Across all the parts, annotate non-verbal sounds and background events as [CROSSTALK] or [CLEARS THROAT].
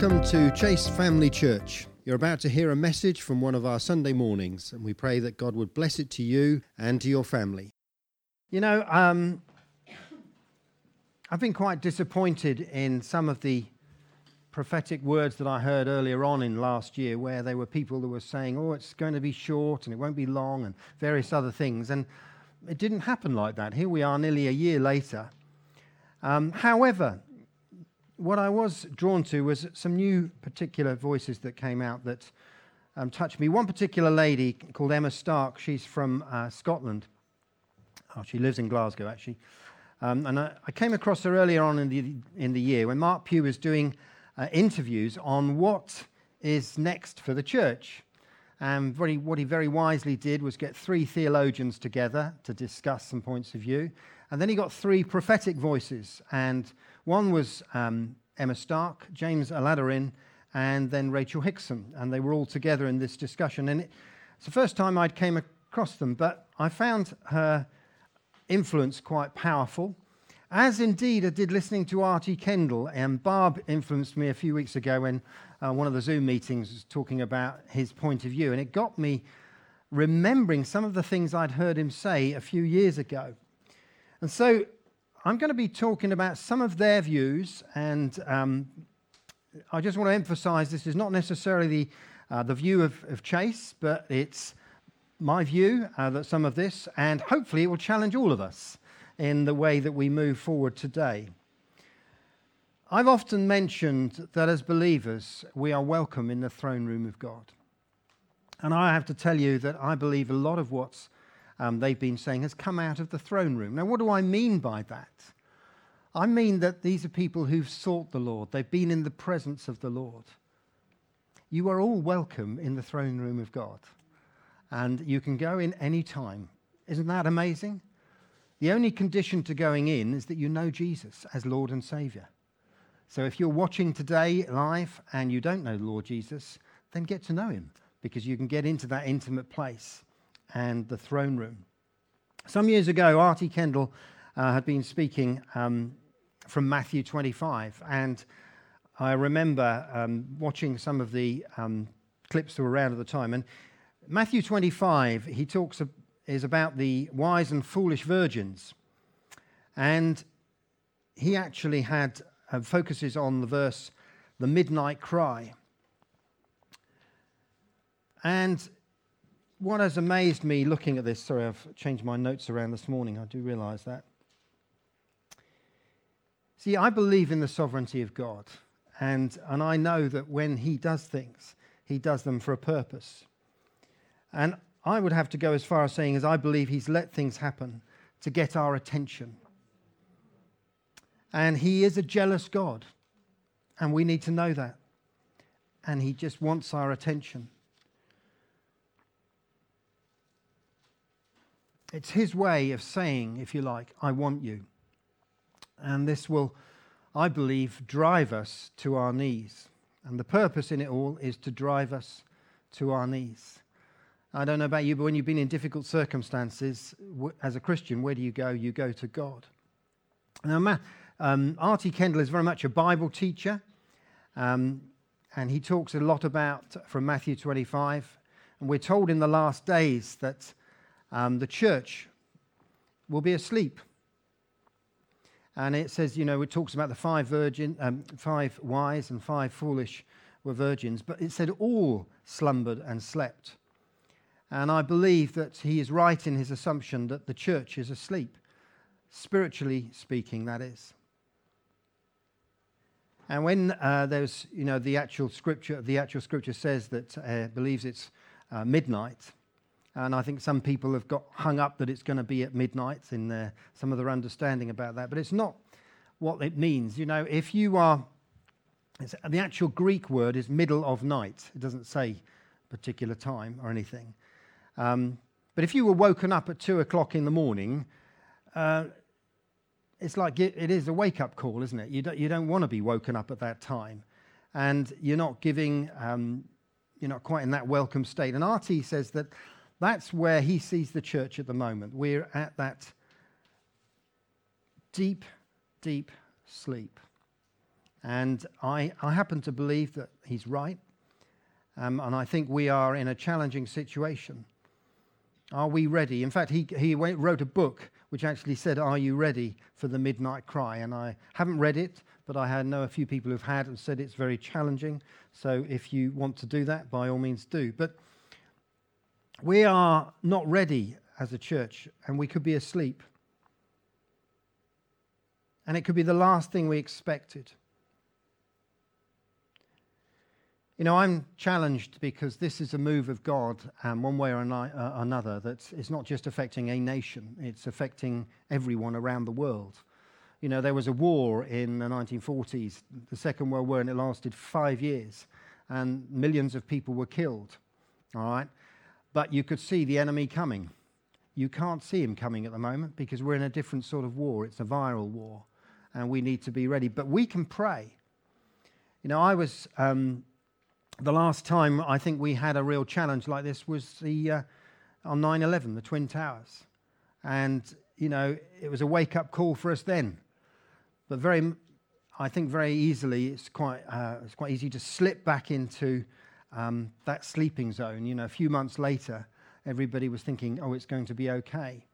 Welcome to Chase Family Church. You're about to hear a message from one of our Sunday mornings, and we pray that God would bless it to you and to your family. You know, um, I've been quite disappointed in some of the prophetic words that I heard earlier on in last year, where there were people that were saying, oh, it's going to be short and it won't be long, and various other things. And it didn't happen like that. Here we are nearly a year later. Um, however, what I was drawn to was some new particular voices that came out that um, touched me. One particular lady called Emma Stark, she's from uh, Scotland. Oh, she lives in Glasgow, actually. Um, and I, I, came across her earlier on in the, in the year when Mark Pugh was doing uh, interviews on what is next for the church. And very, what he very wisely did was get three theologians together to discuss some points of view. And then he got three prophetic voices. And one was um, Emma Stark, James Aladiran, and then Rachel Hickson. And they were all together in this discussion. And it, it's the first time I'd came across them, but I found her influence quite powerful. As indeed I did listening to R.T. Kendall, and Barb influenced me a few weeks ago when uh, one of the Zoom meetings was talking about his point of view. And it got me remembering some of the things I'd heard him say a few years ago. And so I'm going to be talking about some of their views, and um, I just want to emphasize this is not necessarily the, uh, the view of, of, Chase, but it's my view uh, that some of this, and hopefully it will challenge all of us in the way that we move forward today. I've often mentioned that as believers, we are welcome in the throne room of God. And I have to tell you that I believe a lot of what's um, they've been saying has come out of the throne room. Now, what do I mean by that? I mean that these are people who've sought the Lord, they've been in the presence of the Lord. You are all welcome in the throne room of God, and you can go in any time. Isn't that amazing? The only condition to going in is that you know Jesus as Lord and Savior. So if you're watching today live and you don't know the Lord Jesus, then get to know him because you can get into that intimate place and the throne room. Some years ago, R.T. Kendall uh, had been speaking um, from Matthew 25, and I remember um, watching some of the um, clips that were around at the time. And Matthew 25, he talks is about the wise and foolish virgins, and he actually had uh, focuses on the verse, the midnight cry. And what has amazed me looking at this, sorry, I've changed my notes around this morning, I do realize that. See, I believe in the sovereignty of God, and, and I know that when He does things, He does them for a purpose. And I would have to go as far as saying, as I believe He's let things happen to get our attention. And He is a jealous God, and we need to know that. And He just wants our attention. It's his way of saying, if you like, I want you. And this will, I believe, drive us to our knees. And the purpose in it all is to drive us to our knees. I don't know about you, but when you've been in difficult circumstances as a Christian, where do you go? You go to God. Now, um, R.T. Kendall is very much a Bible teacher, um, and he talks a lot about from Matthew 25. And we're told in the last days that um, the church will be asleep. And it says, you know, it talks about the five virgin, um, five wise and five foolish were virgins, but it said all slumbered and slept. And I believe that he is right in his assumption that the church is asleep, spiritually speaking, that is. And when uh, there's, you know, the actual scripture, the actual scripture says that uh, believes it's uh, midnight, and I think some people have got hung up that it's going to be at midnight in their, some of their understanding about that. But it's not what it means. You know, if you are, the actual Greek word is middle of night. It doesn't say particular time or anything. Um, but if you were woken up at two o'clock in the morning, uh, it's like it, it is a wake up call, isn't it? You don't, you don't want to be woken up at that time. And you're not giving, um, you're not quite in that welcome state. And R.T. says that that's where he sees the church at the moment. We're at that deep, deep sleep. And I, I happen to believe that he's right. Um, and I think we are in a challenging situation. Are we ready? In fact, he, he wrote a book which actually said, Are you ready for the midnight cry? And I haven't read it, but I know a few people who've had and said it's very challenging. So if you want to do that, by all means do. But we are not ready as a church, and we could be asleep. And it could be the last thing we expected. You know, I'm challenged because this is a move of God, um, one way or uh, another, that is not just affecting a nation, it's affecting everyone around the world. You know, there was a war in the 1940s, the Second World War, and it lasted five years, and millions of people were killed. All right? But you could see the enemy coming. You can't see him coming at the moment because we're in a different sort of war. It's a viral war, and we need to be ready. But we can pray. You know, I was um, the last time I think we had a real challenge like this was the, uh, on 9 11, the Twin Towers. And, you know, it was a wake up call for us then. But very, I think very easily, it's quite, uh, it's quite easy to slip back into um, that sleeping zone. You know, a few months later, everybody was thinking, oh, it's going to be okay.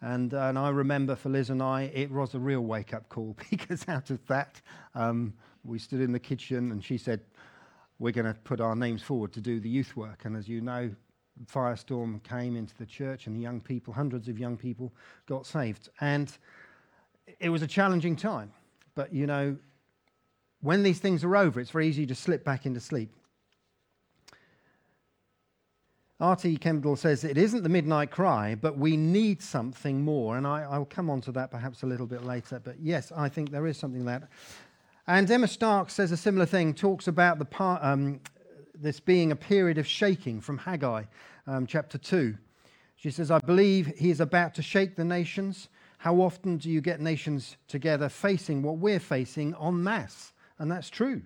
And, and I remember for Liz and I, it was a real wake up call [LAUGHS] because out of that, um, we stood in the kitchen and she said, we're going to put our names forward to do the youth work. And as you know, firestorm came into the church, and the young people, hundreds of young people, got saved. And it was a challenging time. But you know, when these things are over, it's very easy to slip back into sleep. R.T. Kendall says it isn't the midnight cry, but we need something more. And I, will come on to that perhaps a little bit later. But yes, I think there is something that and Emma Stark says a similar thing, talks about the part, um, this being a period of shaking from Haggai um, chapter 2. She says, I believe he is about to shake the nations. How often do you get nations together facing what we're facing en masse? And that's true.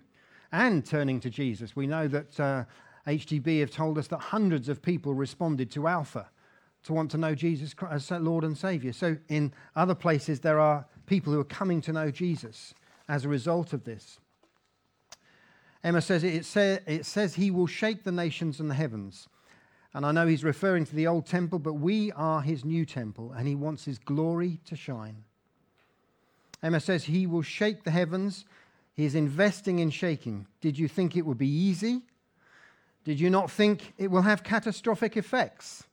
And turning to Jesus. We know that uh, HTB have told us that hundreds of people responded to Alpha to want to know Jesus Christ as Lord and Savior. So in other places, there are people who are coming to know Jesus as a result of this. Emma says it, say, it says he will shake the nations and the heavens. And I know he's referring to the old temple, but we are his new temple, and he wants his glory to shine. Emma says he will shake the heavens. He is investing in shaking. Did you think it would be easy? Did you not think it will have catastrophic effects?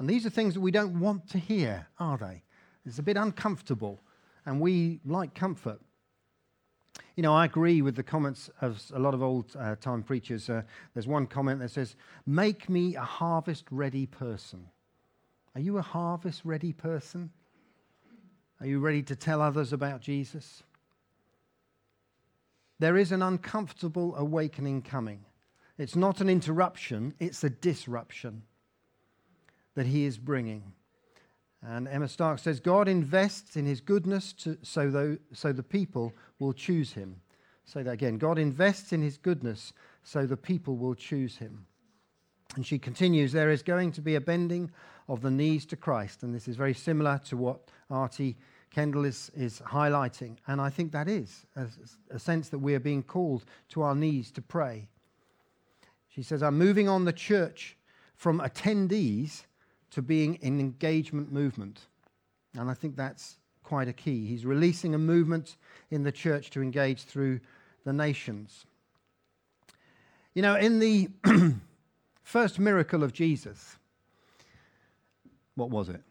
And these are things that we don't want to hear, are they? It's a bit uncomfortable, and we like comfort. You know, I agree with the comments of a lot of old uh, time preachers. Uh, there's one comment that says, Make me a harvest ready person. Are you a harvest ready person? Are you ready to tell others about Jesus? There is an uncomfortable awakening coming. It's not an interruption, it's a disruption that he is bringing. And Emma Stark says, God invests in his goodness to, so, though, so the people will choose him. Say that again. God invests in his goodness so the people will choose him. And she continues, there is going to be a bending of the knees to Christ. And this is very similar to what R.T. Kendall is, is highlighting. And I think that is a, a sense that we are being called to our knees to pray. She says, I'm moving on the church from attendees to being an engagement movement. And I think that's quite a key. He's releasing a movement in the church to engage through the nations. You know, in the [CLEARS THROAT] first miracle of Jesus, what was it?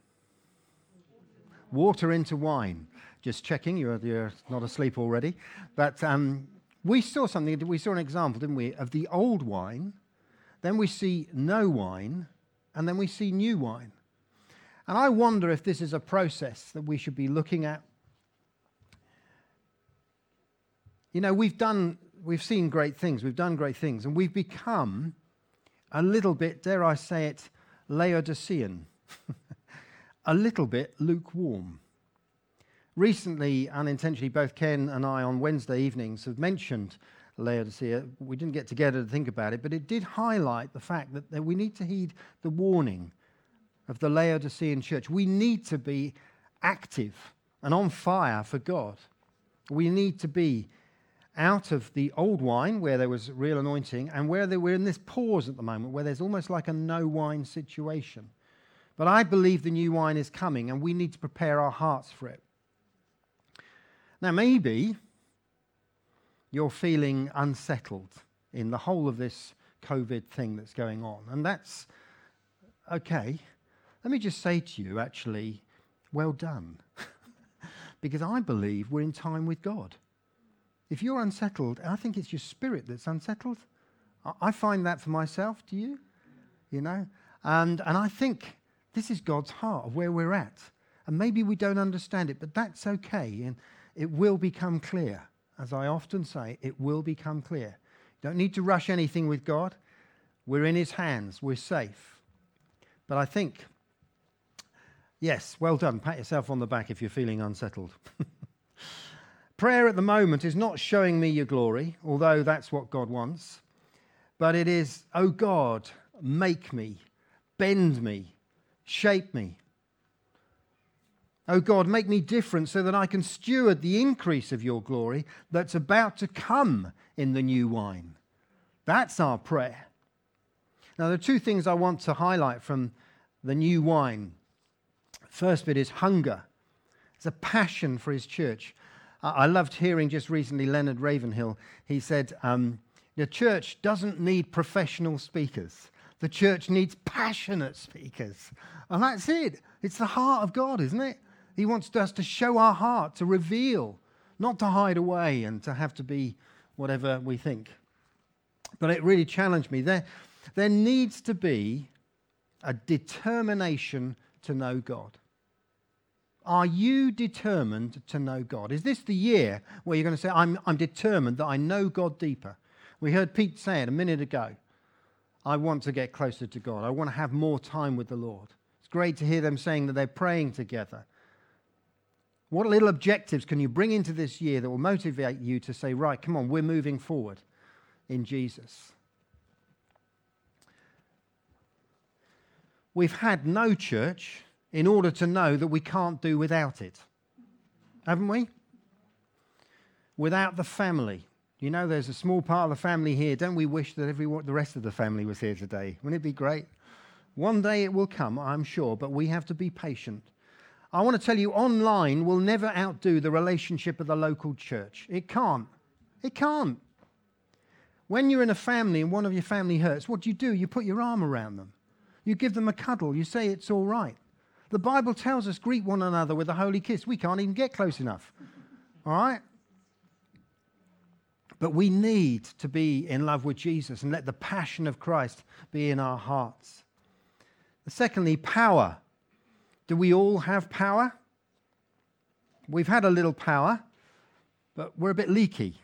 Water into wine. Just checking, you're, you're not asleep already. But um, we saw something, we saw an example, didn't we, of the old wine. Then we see no wine and then we see new wine. And I wonder if this is a process that we should be looking at. You know, we've done, we've seen great things, we've done great things, and we've become a little bit, dare I say it, Laodicean, [LAUGHS] a little bit lukewarm. Recently, unintentionally, both Ken and I on Wednesday evenings have mentioned Laodicea. We didn't get together to think about it, but it did highlight the fact that, that we need to heed the warning of the Laodicean church. We need to be active and on fire for God. We need to be out of the old wine where there was real anointing and where they, we're in this pause at the moment where there's almost like a no wine situation. But I believe the new wine is coming and we need to prepare our hearts for it. Now, maybe you're feeling unsettled in the whole of this COVID thing that's going on, and that's okay. Let me just say to you, actually, well done. [LAUGHS] because I believe we're in time with God. If you're unsettled, I think it's your spirit that's unsettled. I find that for myself. Do you? You know? And, and I think this is God's heart of where we're at. And maybe we don't understand it, but that's okay. And it will become clear. As I often say, it will become clear. You don't need to rush anything with God. We're in His hands, we're safe. But I think, yes, well done. Pat yourself on the back if you're feeling unsettled. [LAUGHS] Prayer at the moment is not showing me your glory, although that's what God wants, but it is, oh God, make me, bend me, shape me. Oh God, make me different so that I can steward the increase of your glory that's about to come in the new wine. That's our prayer. Now, there are two things I want to highlight from the new wine. First bit is hunger. It's a passion for his church. I loved hearing just recently Leonard Ravenhill. He said, um, The church doesn't need professional speakers, the church needs passionate speakers. And that's it. It's the heart of God, isn't it? He wants us to show our heart, to reveal, not to hide away and to have to be whatever we think. But it really challenged me. There, there needs to be a determination to know God. Are you determined to know God? Is this the year where you're going to say, I'm, I'm determined that I know God deeper? We heard Pete say it a minute ago. I want to get closer to God. I want to have more time with the Lord. It's great to hear them saying that they're praying together. What little objectives can you bring into this year that will motivate you to say, right, come on, we're moving forward in Jesus? We've had no church in order to know that we can't do without it. Haven't we? Without the family. You know, there's a small part of the family here. Don't we wish that every, the rest of the family was here today? Wouldn't it be great? One day it will come, I'm sure, but we have to be patient. I want to tell you, online will never outdo the relationship of the local church. It can't. It can't. When you're in a family and one of your family hurts, what do you do? You put your arm around them. You give them a cuddle. You say it's all right. The Bible tells us greet one another with a holy kiss. We can't even get close enough. All right? But we need to be in love with Jesus and let the passion of Christ be in our hearts. Secondly, power. Do we all have power? We've had a little power, but we're a bit leaky.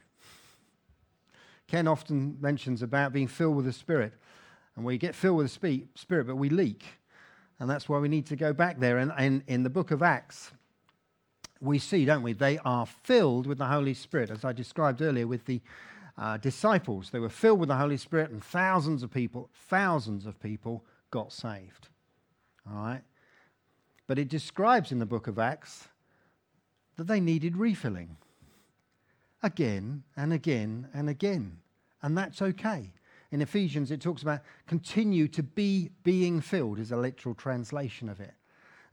Ken often mentions about being filled with the Spirit. And we get filled with the Spirit, but we leak. And that's why we need to go back there. And, and in the book of Acts, we see, don't we? They are filled with the Holy Spirit, as I described earlier with the uh, disciples. They were filled with the Holy Spirit, and thousands of people, thousands of people got saved. All right? But it describes in the book of Acts that they needed refilling again and again and again. And that's okay. In Ephesians, it talks about continue to be being filled, is a literal translation of it.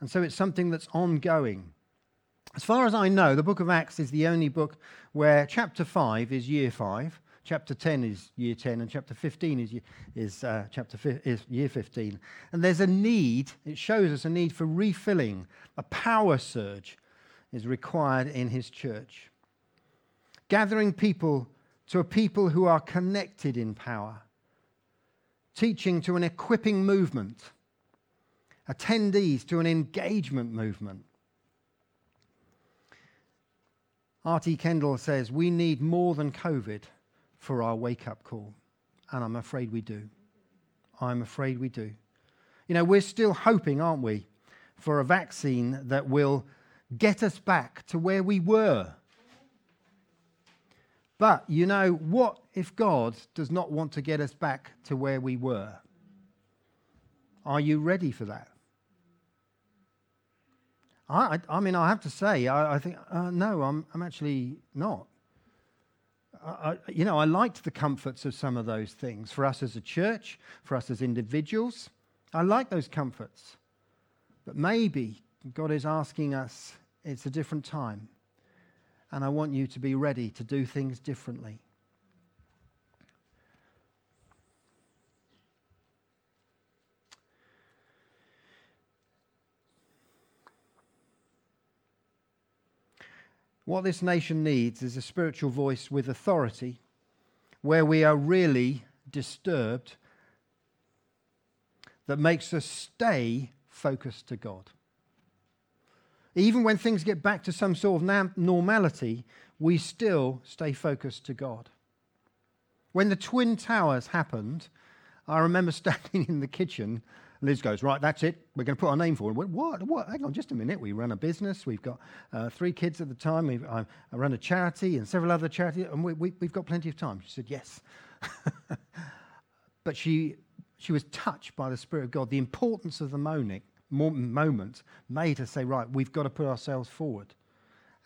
And so it's something that's ongoing. As far as I know, the book of Acts is the only book where chapter 5 is year 5, chapter 10 is year 10, and chapter 15 is, is, uh, chapter fi- is year 15. And there's a need, it shows us a need for refilling. A power surge is required in his church. Gathering people to a people who are connected in power teaching to an equipping movement, attendees to an engagement movement. R.T. Kendall says, We need more than COVID for our wake up call. And I'm afraid we do. I'm afraid we do. You know, we're still hoping, aren't we, for a vaccine that will get us back to where we were but you know, what if God does not want to get us back to where we were? Are you ready for that? I, I, mean, I have to say, I, I think, uh, no, I'm, I'm actually not. I, you know, I liked the comforts of some of those things for us as a church, for us as individuals. I like those comforts. But maybe God is asking us, it's a different time. And I want you to be ready to do things differently. What this nation needs is a spiritual voice with authority where we are really disturbed that makes us stay focused to God. Even when things get back to some sort of normality, we still stay focused to God. When the Twin Towers happened, I remember [LAUGHS] standing in the kitchen Liz goes, right, that's it. We're going to put our name forward. What? What? Hang on just a minute. We run a business. We've got uh, three kids at the time. We've, I, run a charity and several other charities, and we, we, we've got plenty of time. She said, yes. [LAUGHS] but she, she was touched by the Spirit of God. The importance of the moment made her say, right, we've got to put ourselves forward.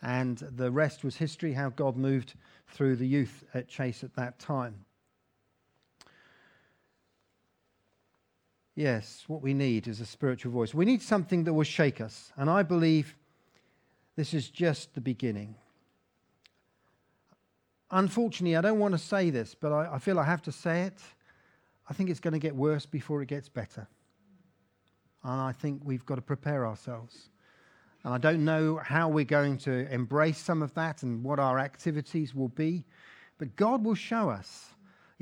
And the rest was history, how God moved through the youth at Chase at that time. Yes, what we need is a spiritual voice. We need something that will shake us. And I believe this is just the beginning. Unfortunately, I don't want to say this, but I, I feel I have to say it. I think it's going to get worse before it gets better. And I think we've got to prepare ourselves. And I don't know how we're going to embrace some of that and what our activities will be, but God will show us.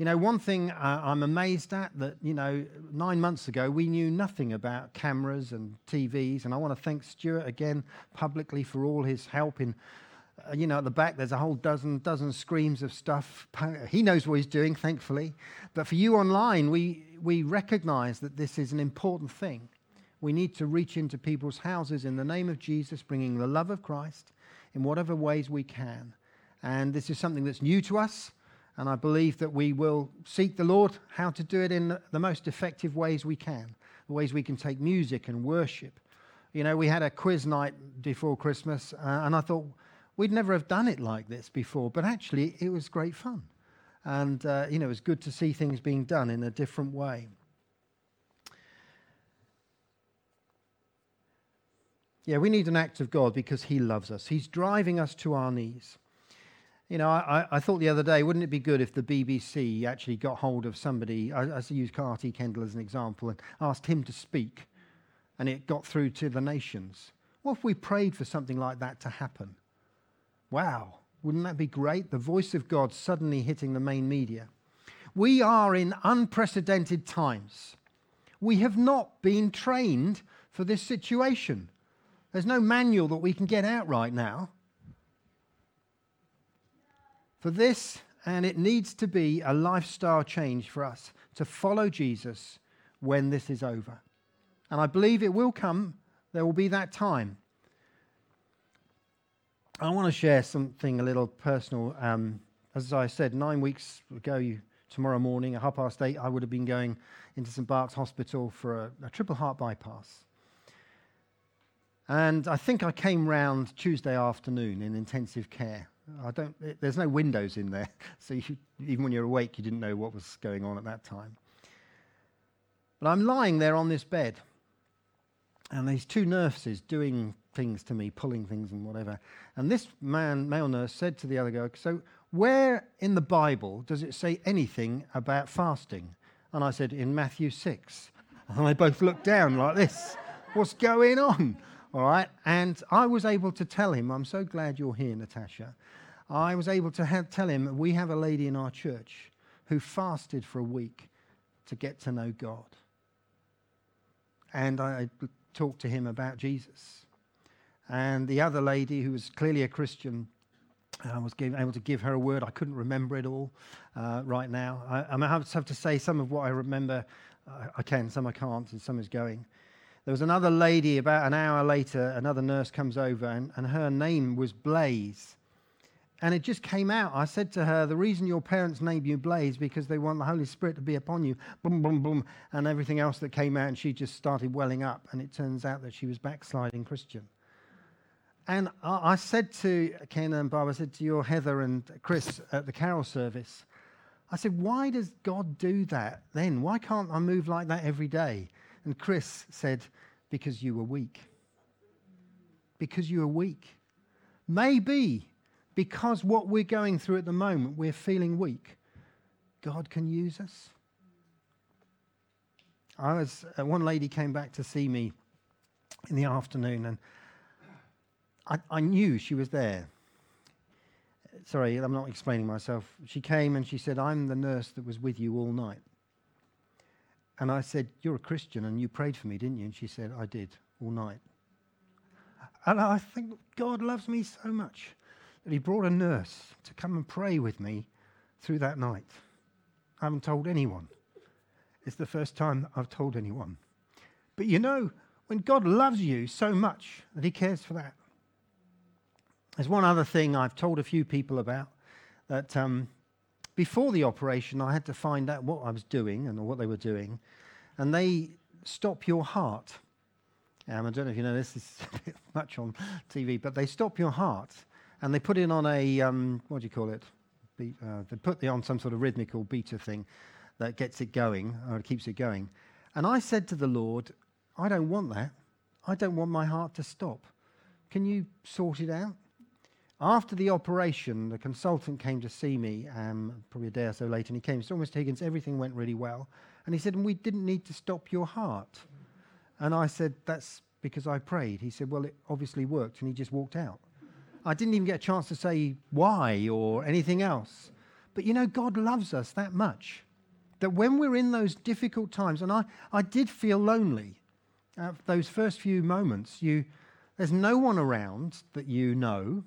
You know, one thing uh, I'm amazed at that, you know, nine months ago we knew nothing about cameras and TVs, and I want to thank Stuart again publicly for all his help in. Uh, you know, at the back there's a whole dozen dozen screens of stuff. He knows what he's doing, thankfully. But for you online, we we recognise that this is an important thing. We need to reach into people's houses in the name of Jesus, bringing the love of Christ in whatever ways we can. And this is something that's new to us. And I believe that we will seek the Lord how to do it in the most effective ways we can, the ways we can take music and worship. You know, we had a quiz night before Christmas, uh, and I thought we'd never have done it like this before, but actually it was great fun. And, uh, you know, it was good to see things being done in a different way. Yeah, we need an act of God because He loves us. He's driving us to our knees. You know, I, I, thought the other day, wouldn't it be good if the BBC actually got hold of somebody, I, I use R.T. Kendall as an example, and asked him to speak, and it got through to the nations? What if we prayed for something like that to happen? Wow, wouldn't that be great? The voice of God suddenly hitting the main media. We are in unprecedented times. We have not been trained for this situation. There's no manual that we can get out right now for this, and it needs to be a lifestyle change for us to follow Jesus when this is over. And I believe it will come. There will be that time. I want to share something a little personal. Um, as I said, nine weeks ago, tomorrow morning at half past eight, I would have been going into St. Bart's Hospital for a, a triple heart bypass. And I think I came round Tuesday afternoon in intensive care. I don't, it, there's no windows in there, [LAUGHS] so you, even when you're awake, you didn't know what was going on at that time. But I'm lying there on this bed, and these two nurses doing things to me, pulling things and whatever. And this man, male nurse, said to the other girl, So, where in the Bible does it say anything about fasting? And I said, In Matthew 6. [LAUGHS] And they both looked down like this. What's going on? All right. And I was able to tell him, I'm so glad you're here, Natasha. I was able to have, tell him we have a lady in our church who fasted for a week to get to know God. And I talked to him about Jesus. And the other lady, who was clearly a Christian, I was give, able to give her a word. I couldn't remember it all uh, right now. I, I have to say some of what I remember. Uh, I can, some I can't, and some is going. There was another lady about an hour later, another nurse comes over, and, and her name was Blaze. And it just came out. I said to her, The reason your parents named you Blaze because they want the Holy Spirit to be upon you. Boom, boom, boom. And everything else that came out, and she just started welling up. And it turns out that she was backsliding Christian. And I, I said to Ken and Bob, I said to your Heather and Chris at the carol service, I said, why does God do that then? Why can't I move like that every day? And Chris said, because you were weak. Because you were weak. Maybe because what we're going through at the moment, we're feeling weak. God can use us. I was, uh, one lady came back to see me in the afternoon, and I, I knew she was there. Sorry, I'm not explaining myself. She came and she said, I'm the nurse that was with you all night. And I said, You're a Christian and you prayed for me, didn't you? And she said, I did all night. And I think God loves me so much that He brought a nurse to come and pray with me through that night. I haven't told anyone. It's the first time I've told anyone. But you know, when God loves you so much that He cares for that. There's one other thing I've told a few people about that um, before the operation, I had to find out what I was doing and what they were doing, and they stop your heart. Um, I don't know if you know this, is [LAUGHS] a bit much on TV, but they stop your heart and they put it on a, um, what do you call it? Beat, uh, they put it on some sort of rhythmical beater thing that gets it going or keeps it going. And I said to the Lord, I don't want that. I don't want my heart to stop. Can you sort it out? After the operation, the consultant came to see me um, probably a day or so later, and he came. He said, Mr. Higgins, everything went really well. And he said, and we didn't need to stop your heart. And I said, that's because I prayed. He said, well, it obviously worked, and he just walked out. I didn't even get a chance to say why or anything else. But you know, God loves us that much that when we're in those difficult times, and I, I did feel lonely uh, those first few moments, you, there's no one around that you know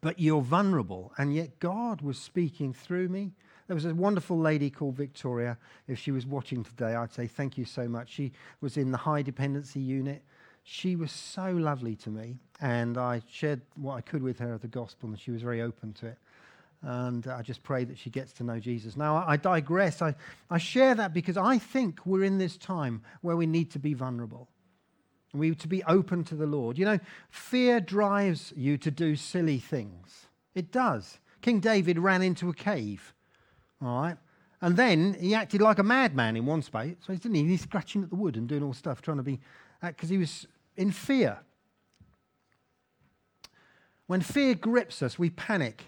but you're vulnerable. And yet God was speaking through me. There was a wonderful lady called Victoria. If she was watching today, I'd say thank you so much. She was in the high dependency unit. She was so lovely to me. And I shared what I could with her of the gospel, and she was very open to it. And I just pray that she gets to know Jesus. Now, I, I digress. I, I share that because I think we're in this time where we need to be vulnerable. We to be open to the Lord. You know, fear drives you to do silly things. It does. King David ran into a cave, all right? And then he acted like a madman in one space. So didn't he? He's scratching at the wood and doing all stuff, trying to be, because he was in fear. When fear grips us, we panic.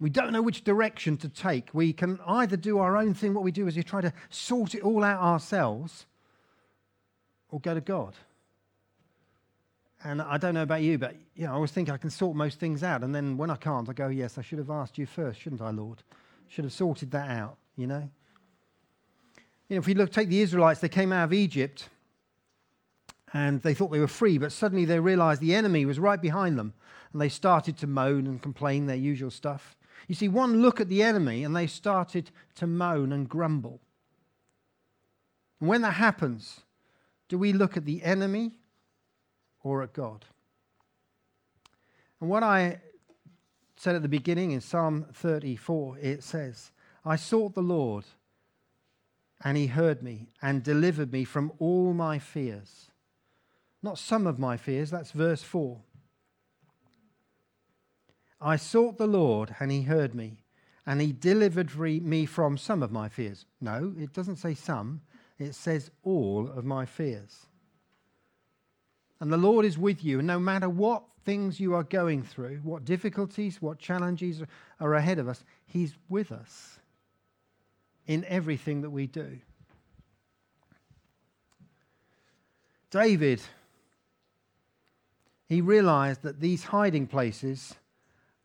We don't know which direction to take. We can either do our own thing. What we do is we try to sort it all out ourselves, or go to God. And I don't know about you, but you know, I always think I can sort most things out. And then when I can't, I go, yes, I should have asked you first, shouldn't I, Lord? Should have sorted that out, you know? You know, if we look, take the Israelites, they came out of Egypt and they thought they were free, but suddenly they realized the enemy was right behind them and they started to moan and complain, their usual stuff. You see, one look at the enemy and they started to moan and grumble. And when that happens, do we look at the enemy or at God? And what I said at the beginning in Psalm 34, it says, I sought the Lord, and he heard me and delivered me from all my fears. Not some of my fears, that's verse 4. I sought the Lord, and he heard me, and he delivered me from some of my fears. No, it doesn't say some, it says all of my fears. And the Lord is with you, and no matter what things you are going through, what difficulties, what challenges are ahead of us, He's with us in everything that we do. David, he realized that these hiding places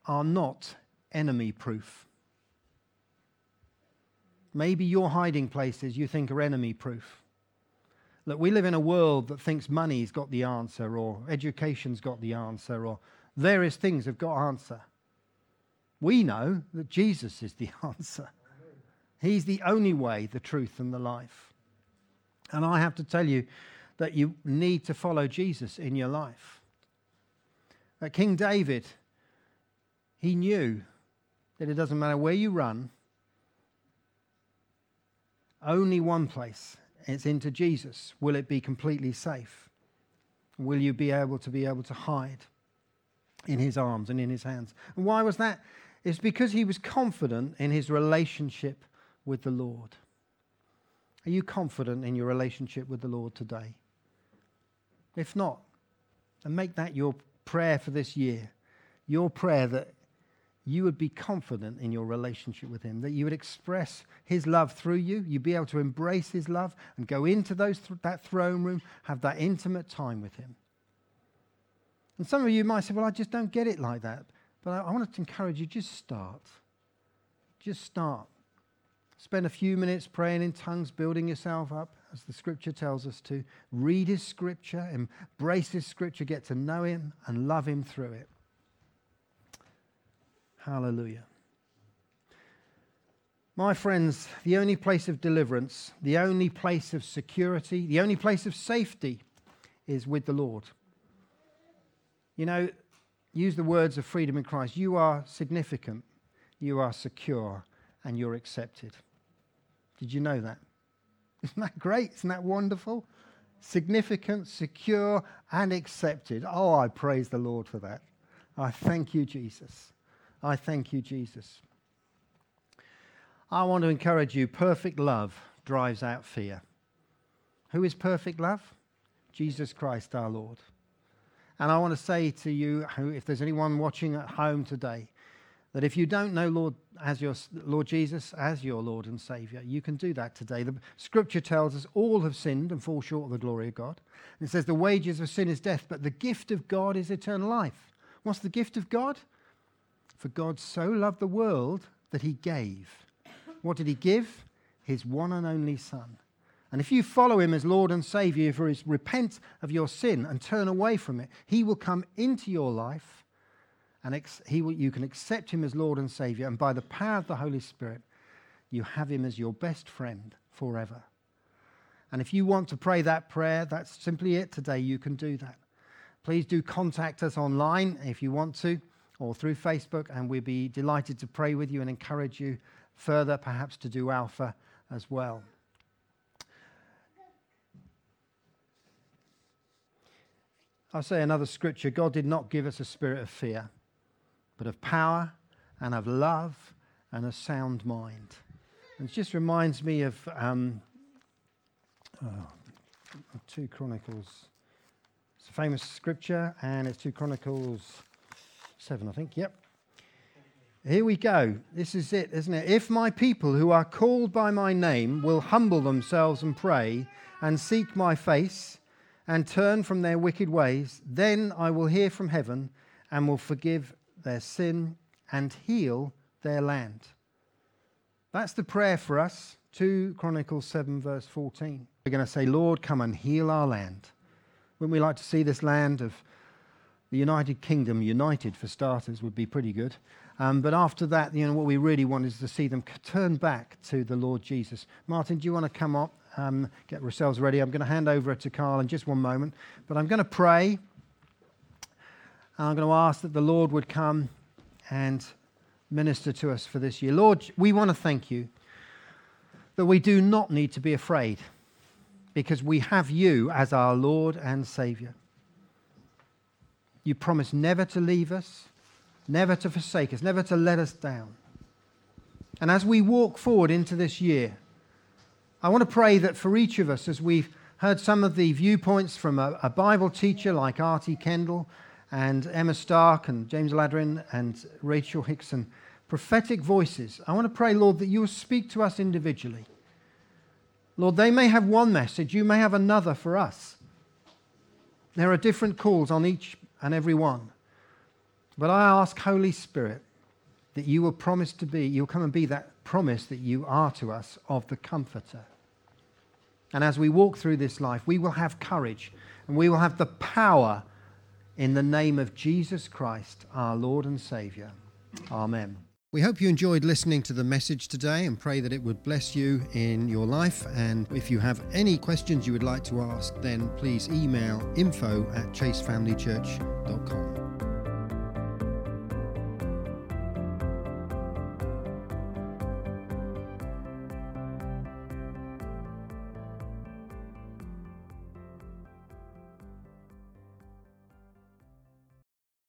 are not enemy proof. Maybe your hiding places you think are enemy proof. Look, we live in a world that thinks money's got the answer, or education's got the answer, or various things have got answer. We know that Jesus is the [LAUGHS] answer. He's the only way, the truth, and the life. And I have to tell you that you need to follow Jesus in your life. King David, he knew that it doesn't matter where you run, only one place. It's into Jesus. Will it be completely safe? Will you be able to be able to hide in his arms and in his hands? And why was that? It's because he was confident in his relationship with the Lord. Are you confident in your relationship with the Lord today? If not, and make that your prayer for this year, your prayer that you would be confident in your relationship with Him, that you would express His love through you, you'd be able to embrace His love and go into those th- that throne room, have that intimate time with Him. And some of you might say, Well, I just don't get it like that. But I, I want to encourage you just start. Just start. Spend a few minutes praying in tongues, building yourself up, as the scripture tells us to. Read his scripture, embrace his scripture, get to know him, and love him through it. Hallelujah. My friends, the only place of deliverance, the only place of security, the only place of safety is with the Lord. You know, use the words of freedom in Christ. You are significant, you are secure, and you're accepted. Did you know that? Isn't that great? Isn't that wonderful? Significant, secure, and accepted. Oh, I praise the Lord for that. I thank you, Jesus. I thank you, Jesus. I want to encourage you perfect love drives out fear. Who is perfect love? Jesus Christ our Lord. And I want to say to you, if there's anyone watching at home today, that if you don't know Lord as your Lord Jesus as your Lord and Savior, you can do that today. The Scripture tells us all have sinned and fall short of the glory of God. And it says the wages of sin is death, but the gift of God is eternal life. What's the gift of God? For God so loved the world that He gave. What did He give? His one and only Son and if you follow him as Lord and Savior, for his repent of your sin and turn away from it, he will come into your life and ex- he will, you can accept him as Lord and Savior. And by the power of the Holy Spirit, you have him as your best friend forever. And if you want to pray that prayer, that's simply it today. You can do that. Please do contact us online if you want to, or through Facebook, and we'd be delighted to pray with you and encourage you further, perhaps to do Alpha as well. I'll say another scripture God did not give us a spirit of fear, but of power and of love and a sound mind. And it just reminds me of um, oh, 2 Chronicles. It's a famous scripture, and it's 2 Chronicles 7, I think. Yep. Here we go. This is it, isn't it? If my people who are called by my name will humble themselves and pray and seek my face and turn from their wicked ways, then I will hear from heaven and will forgive their sin and heal their land. That's the prayer for us. 2 Chronicles 7, verse 14. We're going to say, Lord, come and heal our land. Wouldn't we like to see this land of the United Kingdom united, for starters, would be pretty good. Um, but after that, you know, what we really want is to see them turn back to the Lord Jesus. Martin, do you want to come up? um, get ourselves ready. I'm going to hand over to Carl in just one moment, but I'm going to pray. And I'm going to ask that the Lord would come and minister to us for this year. Lord, we want to thank you that we do not need to be afraid because we have you as our Lord and Savior. You promise never to leave us, never to forsake us, never to let us down. And as we walk forward into this year, I want to pray that for each of us, as we've heard some of the viewpoints from a, a Bible teacher like R.T. Kendall and Emma Stark and James Aladiran and Rachel Hickson, prophetic voices, I want to pray, Lord, that you will speak to us individually. Lord, they may have one message, you may have another for us. There are different calls on each and every one. But I ask, Holy Spirit, that you will promise to be, you'll come and be that promise that you are to us of the Comforter. And as we walk through this life, we will have courage and we will have the power in the name of Jesus Christ, our Lord and Savior. Amen. We hope you enjoyed listening to the message today and pray that it would bless you in your life. And if you have any questions you would like to ask, then please email info at chasefamilychurch.com.